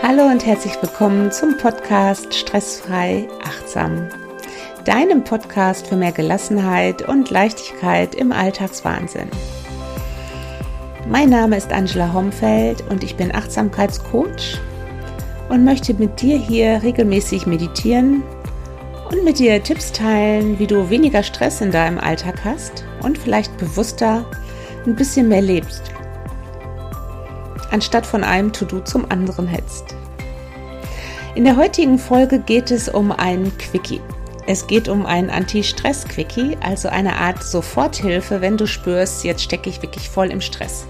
Hallo und herzlich willkommen zum Podcast Stressfrei Achtsam, deinem Podcast für mehr Gelassenheit und Leichtigkeit im Alltagswahnsinn. Mein Name ist Angela Homfeld und ich bin Achtsamkeitscoach und möchte mit dir hier regelmäßig meditieren und mit dir Tipps teilen, wie du weniger Stress in deinem Alltag hast und vielleicht bewusster ein bisschen mehr lebst anstatt von einem To-Do zum anderen hetzt. In der heutigen Folge geht es um ein Quickie. Es geht um ein Anti-Stress-Quickie, also eine Art Soforthilfe, wenn du spürst, jetzt stecke ich wirklich voll im Stress.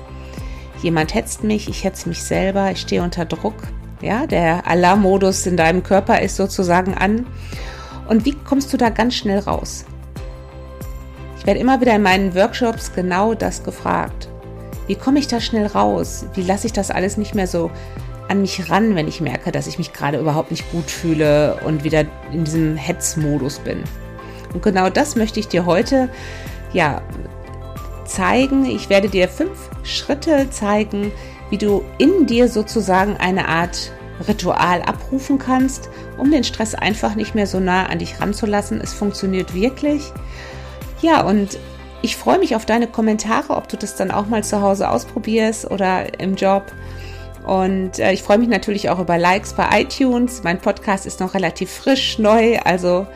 Jemand hetzt mich, ich hetze mich selber, ich stehe unter Druck. Ja, der Alarmmodus in deinem Körper ist sozusagen an. Und wie kommst du da ganz schnell raus? Ich werde immer wieder in meinen Workshops genau das gefragt. Wie komme ich da schnell raus? Wie lasse ich das alles nicht mehr so an mich ran, wenn ich merke, dass ich mich gerade überhaupt nicht gut fühle und wieder in diesem Hetzmodus bin? Und genau das möchte ich dir heute ja zeigen. Ich werde dir fünf Schritte zeigen, wie du in dir sozusagen eine Art Ritual abrufen kannst, um den Stress einfach nicht mehr so nah an dich ranzulassen. Es funktioniert wirklich. Ja, und ich freue mich auf deine Kommentare, ob du das dann auch mal zu Hause ausprobierst oder im Job. Und äh, ich freue mich natürlich auch über Likes bei iTunes. Mein Podcast ist noch relativ frisch, neu. Also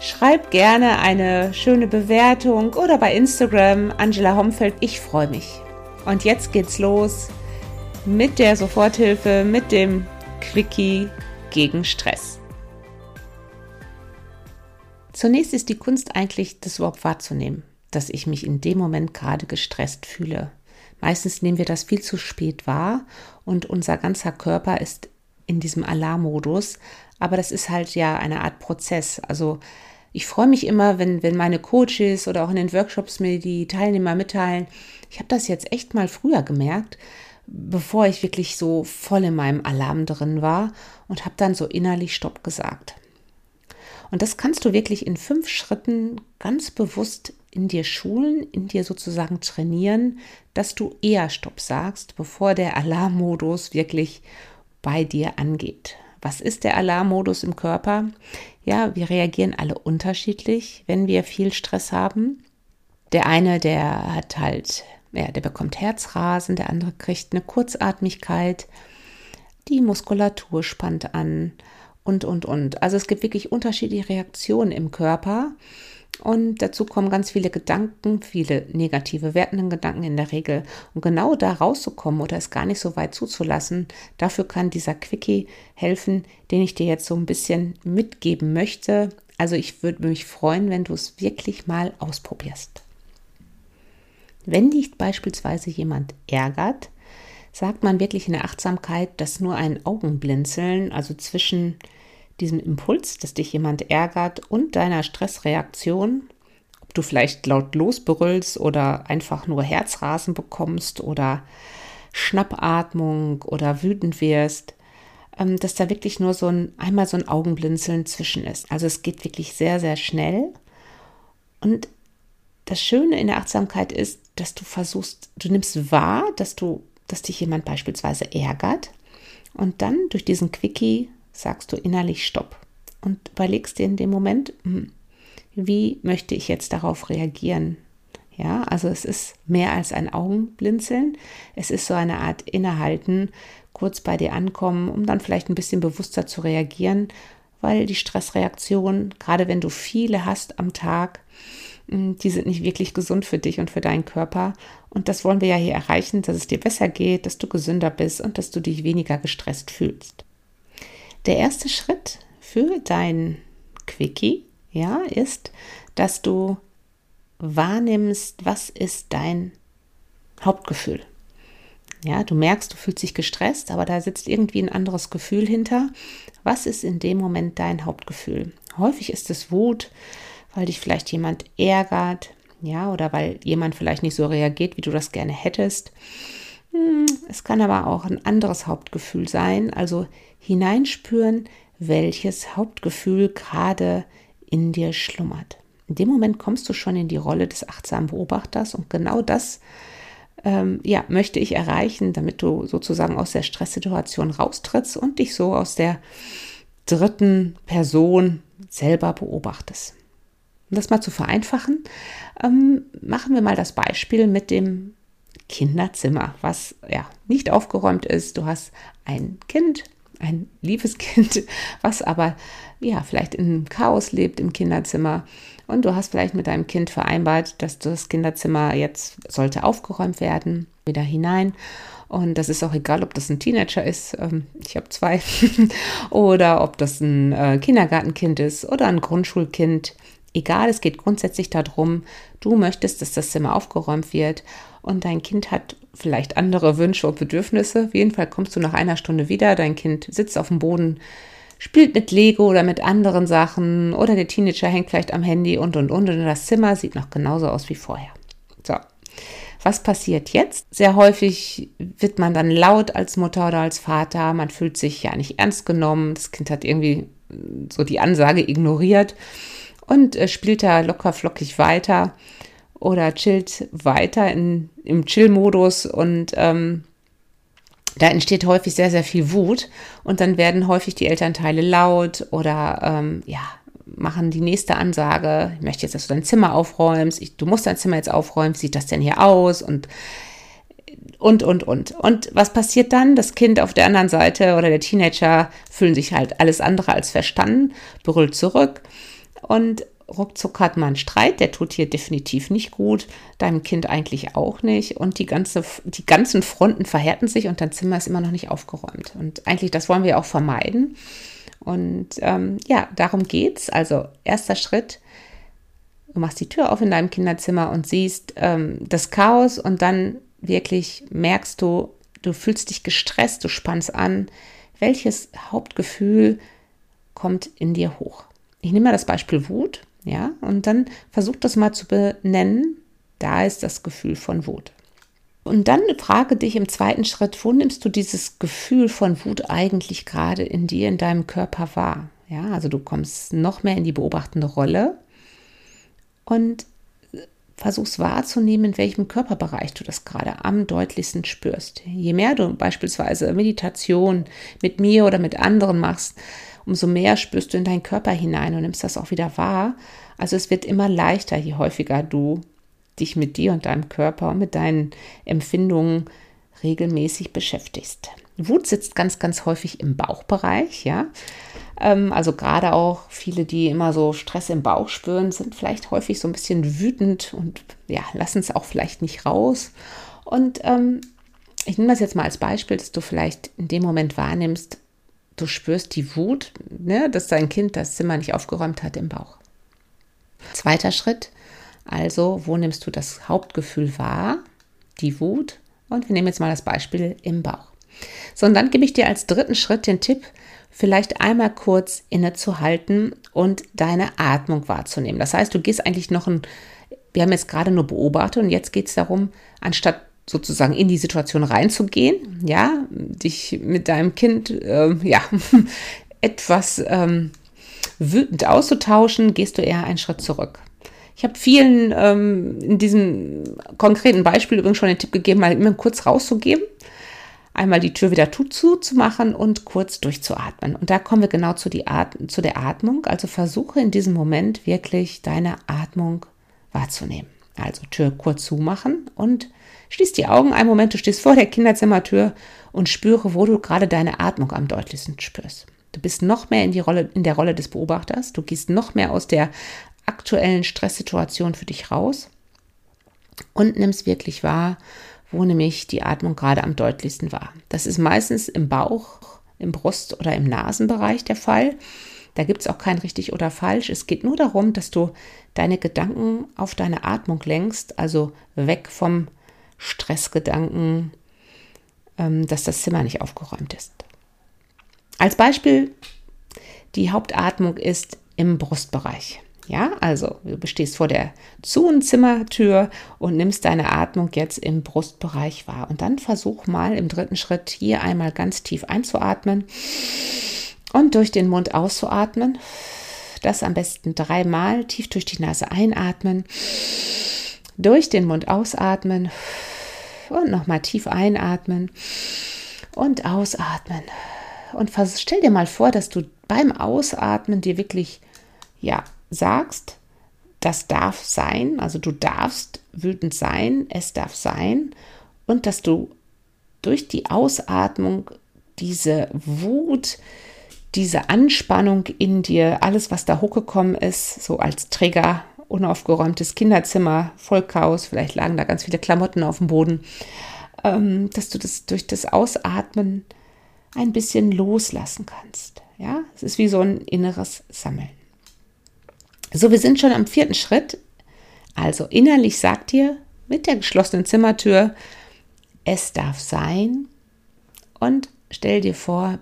schreib gerne eine schöne Bewertung oder bei Instagram Angela Homfeld. Ich freue mich. Und jetzt geht's los mit der Soforthilfe, mit dem Quickie gegen Stress. Zunächst ist die Kunst eigentlich, das überhaupt wahrzunehmen dass ich mich in dem Moment gerade gestresst fühle. Meistens nehmen wir das viel zu spät wahr und unser ganzer Körper ist in diesem Alarmmodus. Aber das ist halt ja eine Art Prozess. Also ich freue mich immer, wenn, wenn meine Coaches oder auch in den Workshops mir die Teilnehmer mitteilen, ich habe das jetzt echt mal früher gemerkt, bevor ich wirklich so voll in meinem Alarm drin war und habe dann so innerlich Stopp gesagt. Und das kannst du wirklich in fünf Schritten ganz bewusst in dir schulen, in dir sozusagen trainieren, dass du eher Stopp sagst, bevor der Alarmmodus wirklich bei dir angeht. Was ist der Alarmmodus im Körper? Ja, wir reagieren alle unterschiedlich, wenn wir viel Stress haben. Der eine, der hat halt, ja, der bekommt Herzrasen, der andere kriegt eine Kurzatmigkeit, die Muskulatur spannt an und, und, und. Also es gibt wirklich unterschiedliche Reaktionen im Körper. Und dazu kommen ganz viele Gedanken, viele negative, wertenden Gedanken in der Regel. Und genau da rauszukommen oder es gar nicht so weit zuzulassen, dafür kann dieser Quickie helfen, den ich dir jetzt so ein bisschen mitgeben möchte. Also ich würde mich freuen, wenn du es wirklich mal ausprobierst. Wenn dich beispielsweise jemand ärgert, sagt man wirklich in der Achtsamkeit, dass nur ein Augenblinzeln, also zwischen diesem Impuls, dass dich jemand ärgert und deiner Stressreaktion, ob du vielleicht laut losbrüllst oder einfach nur Herzrasen bekommst oder Schnappatmung oder wütend wirst, ähm, dass da wirklich nur so ein, einmal so ein Augenblinzeln zwischen ist. Also es geht wirklich sehr, sehr schnell. Und das Schöne in der Achtsamkeit ist, dass du versuchst, du nimmst wahr, dass du, dass dich jemand beispielsweise ärgert und dann durch diesen Quickie sagst du innerlich Stopp und überlegst dir in dem Moment, hm, wie möchte ich jetzt darauf reagieren? Ja, also es ist mehr als ein Augenblinzeln. Es ist so eine Art Innehalten, kurz bei dir ankommen, um dann vielleicht ein bisschen bewusster zu reagieren, weil die Stressreaktion, gerade wenn du viele hast am Tag, die sind nicht wirklich gesund für dich und für deinen Körper. Und das wollen wir ja hier erreichen, dass es dir besser geht, dass du gesünder bist und dass du dich weniger gestresst fühlst. Der erste Schritt für dein Quickie, ja, ist, dass du wahrnimmst, was ist dein Hauptgefühl. Ja, du merkst, du fühlst dich gestresst, aber da sitzt irgendwie ein anderes Gefühl hinter. Was ist in dem Moment dein Hauptgefühl? Häufig ist es Wut, weil dich vielleicht jemand ärgert, ja, oder weil jemand vielleicht nicht so reagiert, wie du das gerne hättest. Hm, es kann aber auch ein anderes Hauptgefühl sein, also hineinspüren, welches Hauptgefühl gerade in dir schlummert. In dem Moment kommst du schon in die Rolle des achtsamen Beobachters und genau das ähm, ja, möchte ich erreichen, damit du sozusagen aus der Stresssituation raustrittst und dich so aus der dritten Person selber beobachtest. Um das mal zu vereinfachen, ähm, machen wir mal das Beispiel mit dem Kinderzimmer, was ja nicht aufgeräumt ist. Du hast ein Kind, ein liebes Kind, was aber ja vielleicht in Chaos lebt im Kinderzimmer. Und du hast vielleicht mit deinem Kind vereinbart, dass das Kinderzimmer jetzt sollte aufgeräumt werden, wieder hinein. Und das ist auch egal, ob das ein Teenager ist, ähm, ich habe zwei, oder ob das ein äh, Kindergartenkind ist oder ein Grundschulkind. Egal, es geht grundsätzlich darum, du möchtest, dass das Zimmer aufgeräumt wird und dein Kind hat vielleicht andere Wünsche und Bedürfnisse. Auf jeden Fall kommst du nach einer Stunde wieder, dein Kind sitzt auf dem Boden, spielt mit Lego oder mit anderen Sachen oder der Teenager hängt vielleicht am Handy und und und und das Zimmer sieht noch genauso aus wie vorher. So. Was passiert jetzt? Sehr häufig wird man dann laut als Mutter oder als Vater, man fühlt sich ja nicht ernst genommen, das Kind hat irgendwie so die Ansage ignoriert und äh, spielt da locker flockig weiter oder chillt weiter in, im Chill-Modus und ähm, da entsteht häufig sehr, sehr viel Wut und dann werden häufig die Elternteile laut oder ähm, ja, machen die nächste Ansage, ich möchte jetzt, dass du dein Zimmer aufräumst, ich, du musst dein Zimmer jetzt aufräumen, sieht das denn hier aus und und, und, und. Und was passiert dann? Das Kind auf der anderen Seite oder der Teenager fühlen sich halt alles andere als verstanden, brüllt zurück und ruckzuck hat man einen Streit, der tut hier definitiv nicht gut, deinem Kind eigentlich auch nicht und die, ganze, die ganzen Fronten verhärten sich und dein Zimmer ist immer noch nicht aufgeräumt. Und eigentlich, das wollen wir auch vermeiden. Und ähm, ja, darum geht's. Also erster Schritt, du machst die Tür auf in deinem Kinderzimmer und siehst ähm, das Chaos und dann wirklich merkst du, du fühlst dich gestresst, du spannst an. Welches Hauptgefühl kommt in dir hoch? Ich nehme mal das Beispiel Wut. Ja, und dann versuch das mal zu benennen. Da ist das Gefühl von Wut. Und dann frage dich im zweiten Schritt, wo nimmst du dieses Gefühl von Wut eigentlich gerade in dir, in deinem Körper wahr? Ja, also du kommst noch mehr in die beobachtende Rolle und versuchst wahrzunehmen, in welchem Körperbereich du das gerade am deutlichsten spürst. Je mehr du beispielsweise Meditation mit mir oder mit anderen machst, umso mehr spürst du in deinen Körper hinein und nimmst das auch wieder wahr. Also es wird immer leichter, je häufiger du dich mit dir und deinem Körper und mit deinen Empfindungen regelmäßig beschäftigst. Wut sitzt ganz, ganz häufig im Bauchbereich, ja. Ähm, also gerade auch viele, die immer so Stress im Bauch spüren, sind vielleicht häufig so ein bisschen wütend und ja, lassen es auch vielleicht nicht raus. Und ähm, ich nehme das jetzt mal als Beispiel, dass du vielleicht in dem Moment wahrnimmst, du spürst die Wut, ne, dass dein Kind das Zimmer nicht aufgeräumt hat im Bauch. Zweiter Schritt, also wo nimmst du das Hauptgefühl wahr? Die Wut. Und wir nehmen jetzt mal das Beispiel im Bauch. So, und dann gebe ich dir als dritten Schritt den Tipp, vielleicht einmal kurz innezuhalten und deine Atmung wahrzunehmen. Das heißt, du gehst eigentlich noch ein, wir haben jetzt gerade nur beobachtet und jetzt geht es darum, anstatt sozusagen in die Situation reinzugehen, ja, dich mit deinem Kind, äh, ja, etwas ähm, wütend auszutauschen, gehst du eher einen Schritt zurück. Ich habe vielen ähm, in diesem konkreten Beispiel übrigens schon den Tipp gegeben, mal immer kurz rauszugeben, einmal die Tür wieder zuzumachen und kurz durchzuatmen. Und da kommen wir genau zu, die At zu der Atmung. Also versuche in diesem Moment wirklich deine Atmung wahrzunehmen. Also Tür kurz zumachen und Schließ die Augen einen Moment, du stehst vor der Kinderzimmertür und spüre, wo du gerade deine Atmung am deutlichsten spürst. Du bist noch mehr in, die Rolle, in der Rolle des Beobachters, du gehst noch mehr aus der aktuellen Stresssituation für dich raus und nimmst wirklich wahr, wo nämlich die Atmung gerade am deutlichsten war. Das ist meistens im Bauch, im Brust- oder im Nasenbereich der Fall. Da gibt es auch kein richtig oder falsch. Es geht nur darum, dass du deine Gedanken auf deine Atmung lenkst, also weg vom Stressgedanken, ähm, dass das Zimmer nicht aufgeräumt ist. Als Beispiel, die Hauptatmung ist im Brustbereich. Ja, also du bestehst vor der Zu- und Zimmertür und nimmst deine Atmung jetzt im Brustbereich wahr. Und dann versuch mal im dritten Schritt hier einmal ganz tief einzuatmen und durch den Mund auszuatmen. Das am besten dreimal tief durch die Nase einatmen, durch den Mund ausatmen Und nochmal tief einatmen. Und ausatmen. Und stell dir mal vor, dass du beim Ausatmen dir wirklich, ja, sagst, das darf sein, also du darfst wütend sein, es darf sein. Und dass du durch die Ausatmung diese Wut, diese Anspannung in dir, alles, was da hochgekommen ist, so als Trigger, unaufgeräumtes Kinderzimmer, Vollchaos, vielleicht lagen da ganz viele Klamotten auf dem Boden, ähm, dass du das durch das Ausatmen ein bisschen loslassen kannst. Ja, es ist wie so ein inneres Sammeln. So, wir sind schon am vierten Schritt. Also innerlich sagt dir mit der geschlossenen Zimmertür, es darf sein und stell dir vor,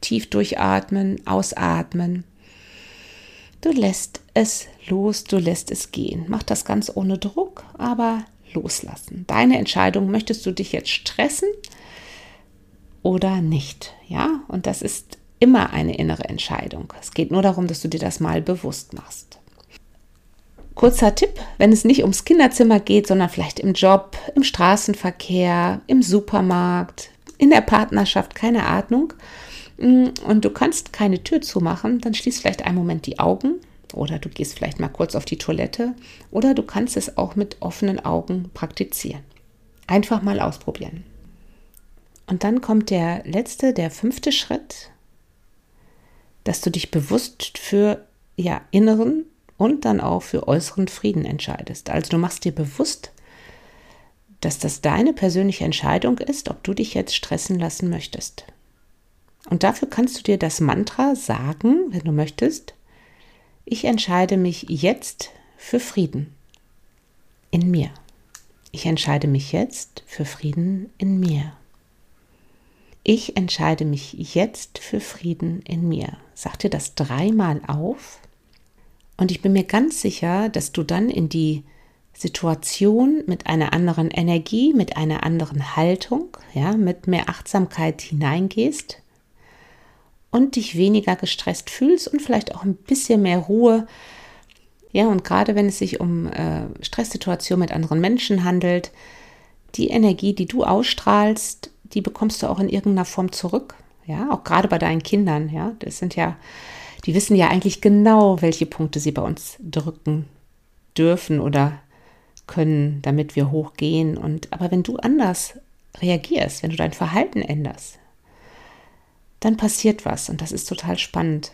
tief durchatmen, ausatmen. Du lässt es los, du lässt es gehen. Mach das ganz ohne Druck, aber loslassen. Deine Entscheidung, möchtest du dich jetzt stressen oder nicht? Ja, und das ist immer eine innere Entscheidung. Es geht nur darum, dass du dir das mal bewusst machst. Kurzer Tipp, wenn es nicht ums Kinderzimmer geht, sondern vielleicht im Job, im Straßenverkehr, im Supermarkt, in der Partnerschaft, keine Ahnung, mm, und du kannst keine Tür zumachen, dann schließ vielleicht einen Moment die Augen oder du gehst vielleicht mal kurz auf die Toilette oder du kannst es auch mit offenen Augen praktizieren. Einfach mal ausprobieren. Und dann kommt der letzte, der fünfte Schritt, dass du dich bewusst für ja, inneren und dann auch für äußeren Frieden entscheidest. Also du machst dir bewusst, dass das deine persönliche Entscheidung ist, ob du dich jetzt stressen lassen möchtest. Und dafür kannst du dir das Mantra sagen, wenn du möchtest, ich entscheide mich jetzt für Frieden in mir. Ich entscheide mich jetzt für Frieden in mir. Ich entscheide mich jetzt für Frieden in mir. Sag dir das dreimal auf und ich bin mir ganz sicher, dass du dann in die Situation mit einer anderen Energie, mit einer anderen Haltung, ja, mit mehr Achtsamkeit hineingehst und dich weniger gestresst fühlst und vielleicht auch ein bisschen mehr Ruhe. Ja, und gerade wenn es sich um äh, Stresssituationen mit anderen Menschen handelt, die Energie, die du ausstrahlst, die bekommst du auch in irgendeiner Form zurück. Ja, auch gerade bei deinen Kindern. Ja, das sind ja, die wissen ja eigentlich genau, welche Punkte sie bei uns drücken dürfen oder können, damit wir hochgehen. Und aber wenn du anders reagierst, wenn du dein Verhalten änderst, dann passiert was und das ist total spannend.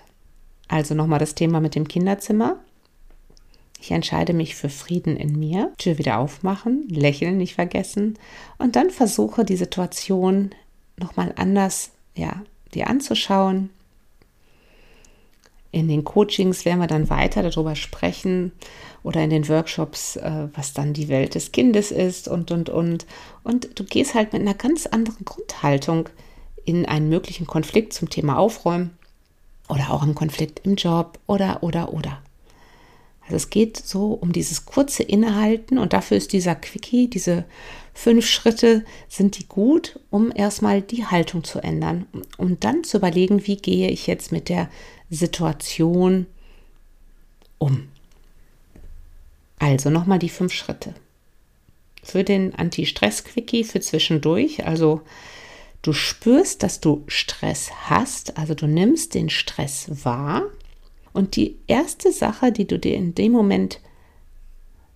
Also nochmal das Thema mit dem Kinderzimmer. Ich entscheide mich für Frieden in mir, Tür wieder aufmachen, lächeln nicht vergessen und dann versuche die Situation nochmal anders, ja, dir anzuschauen, in den Coachings werden wir dann weiter darüber sprechen oder in den Workshops, äh, was dann die Welt des Kindes ist und, und, und. Und du gehst halt mit einer ganz anderen Grundhaltung in einen möglichen Konflikt zum Thema Aufräumen oder auch einen Konflikt im Job oder, oder, oder. Also es geht so um dieses kurze Innehalten und dafür ist dieser Quickie, diese fünf Schritte, sind die gut, um erstmal die Haltung zu ändern um dann zu überlegen, wie gehe ich jetzt mit der Situation um. Also nochmal die fünf Schritte. Für den Anti-Stress-Quickie für zwischendurch, also du spürst, dass du Stress hast, also du nimmst den Stress wahr und die erste Sache, die du dir in dem Moment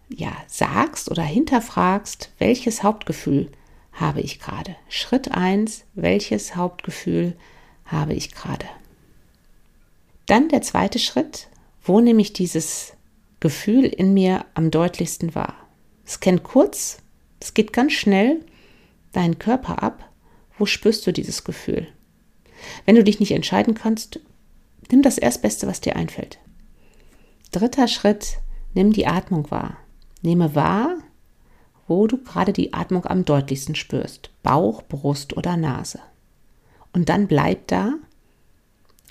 ja sagst oder hinterfragst, welches Hauptgefühl habe ich gerade? Schritt 1, welches Hauptgefühl habe ich gerade? Dann der zweite Schritt, wo nehme ich dieses Gefühl in mir am deutlichsten wahr? Scan kurz, es geht ganz schnell deinen Körper ab. Wo spürst du dieses Gefühl? Wenn du dich nicht entscheiden kannst, nimm das Erstbeste, was dir einfällt. Dritter Schritt, nimm die Atmung wahr. Nehme wahr, wo du gerade die Atmung am deutlichsten spürst. Bauch, Brust oder Nase. Und dann bleib da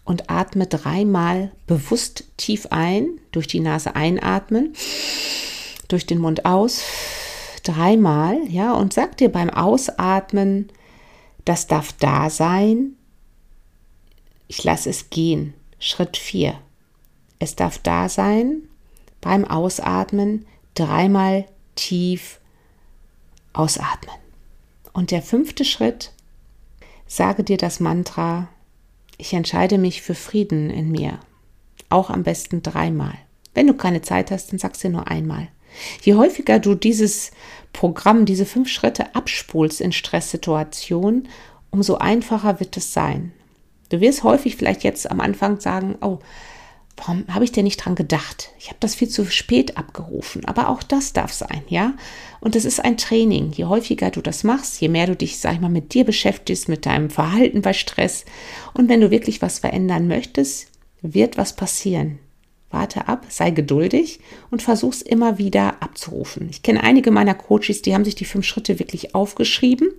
und atme dreimal bewusst tief ein, durch die Nase einatmen, durch den Mund aus, dreimal, ja, und sag dir beim Ausatmen, das darf da sein, ich lasse es gehen. Schritt 4. Es darf da sein, beim Ausatmen dreimal tief ausatmen. Und der fünfte Schritt, sage dir das Mantra, ich entscheide mich für Frieden in mir. Auch am besten dreimal. Wenn du keine Zeit hast, dann sagst du nur einmal. Je häufiger du dieses Programm, diese fünf Schritte abspulst in Stresssituationen, umso einfacher wird es sein. Du wirst häufig vielleicht jetzt am Anfang sagen, oh, warum habe ich denn nicht dran gedacht? Ich habe das viel zu spät abgerufen. Aber auch das darf sein, ja? Und es ist ein Training. Je häufiger du das machst, je mehr du dich, sag ich mal, mit dir beschäftigst, mit deinem Verhalten bei Stress. Und wenn du wirklich was verändern möchtest, wird was passieren. Warte ab, sei geduldig und versuch's immer wieder abzurufen. Ich kenne einige meiner Coaches, die haben sich die fünf Schritte wirklich aufgeschrieben.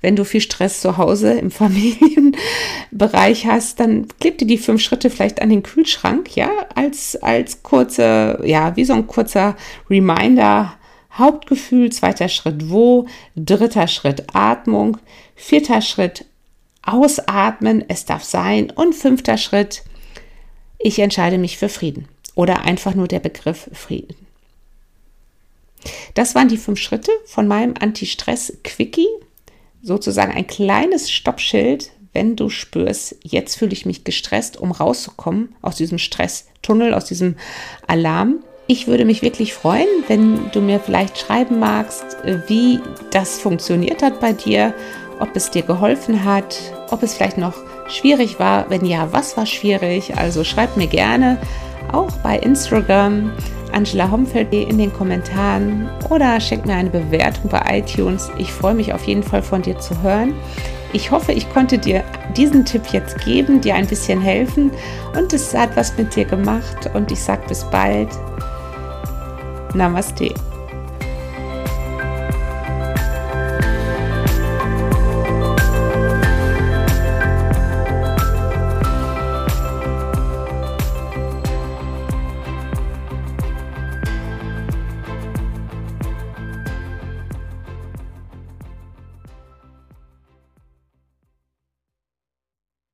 Wenn du viel Stress zu Hause im Familienbereich hast, dann kleb dir die fünf Schritte vielleicht an den Kühlschrank, ja, als, als kurze, ja, wie so ein kurzer Reminder. Hauptgefühl, zweiter Schritt wo, dritter Schritt Atmung, vierter Schritt Ausatmen, es darf sein und fünfter Schritt ich entscheide mich für Frieden oder einfach nur der Begriff Frieden. Das waren die fünf Schritte von meinem Anti-Stress-Quickie, sozusagen ein kleines Stoppschild, wenn du spürst, jetzt fühle ich mich gestresst, um rauszukommen aus diesem Stresstunnel, aus diesem Alarm. Ich würde mich wirklich freuen, wenn du mir vielleicht schreiben magst, wie das funktioniert hat bei dir, ob es dir geholfen hat, ob es vielleicht noch schwierig war. Wenn ja, was war schwierig? Also schreib mir gerne auch bei Instagram Angela Homfeld in den Kommentaren oder schenk mir eine Bewertung bei iTunes. Ich freue mich auf jeden Fall von dir zu hören. Ich hoffe, ich konnte dir diesen Tipp jetzt geben, dir ein bisschen helfen und es hat was mit dir gemacht und ich sage bis bald. Namaste.